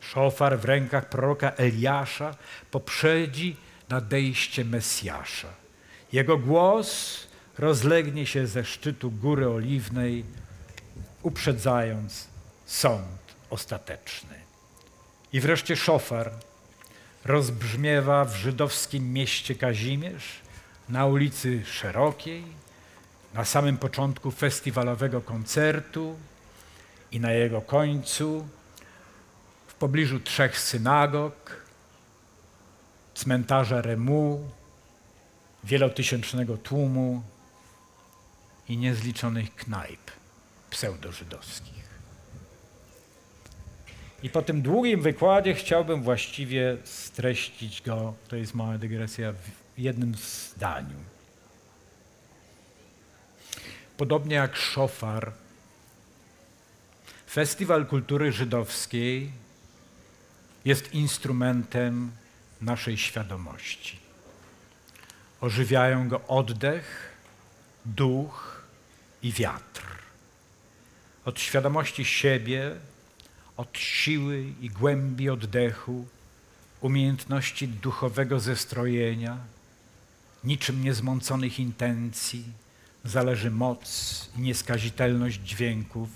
Szofar w rękach proroka Eliasza poprzedzi nadejście Mesjasza. Jego głos rozlegnie się ze szczytu Góry Oliwnej, uprzedzając sąd ostateczny. I wreszcie szofar rozbrzmiewa w żydowskim mieście Kazimierz, na ulicy Szerokiej, na samym początku festiwalowego koncertu i na jego końcu, w pobliżu trzech synagog, cmentarza Remu, wielotysięcznego tłumu i niezliczonych knajp pseudożydowskich. I po tym długim wykładzie chciałbym właściwie streścić go, to jest mała dygresja, w jednym zdaniu. Podobnie jak szofar, Festiwal Kultury Żydowskiej jest instrumentem naszej świadomości. Ożywiają go oddech, duch i wiatr. od świadomości siebie, od siły i głębi oddechu, umiejętności duchowego zestrojenia, niczym niezmąconych intencji, zależy moc i nieskazitelność dźwięków,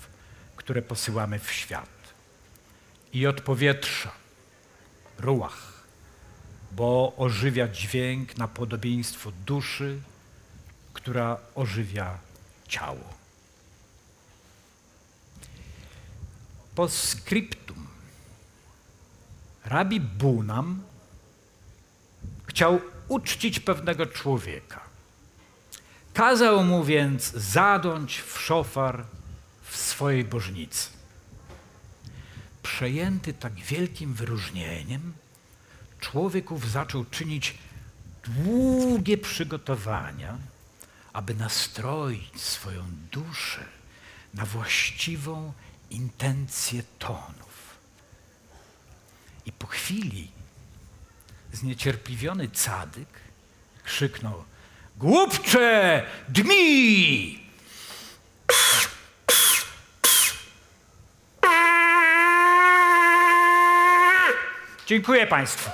które posyłamy w świat. I od powietrza, ruach, bo ożywia dźwięk na podobieństwo duszy, która ożywia ciało. Postscriptum. Rabi Bunam chciał uczcić pewnego człowieka. Kazał mu więc zadąć w szofar w swojej bożnicy. Przejęty tak wielkim wyróżnieniem, człowiek ów zaczął czynić długie przygotowania, aby nastroić swoją duszę na właściwą intencję tonów. I po chwili zniecierpliwiony cadyk krzyknął: Głupcze, dmi! Dziękuję Państwu.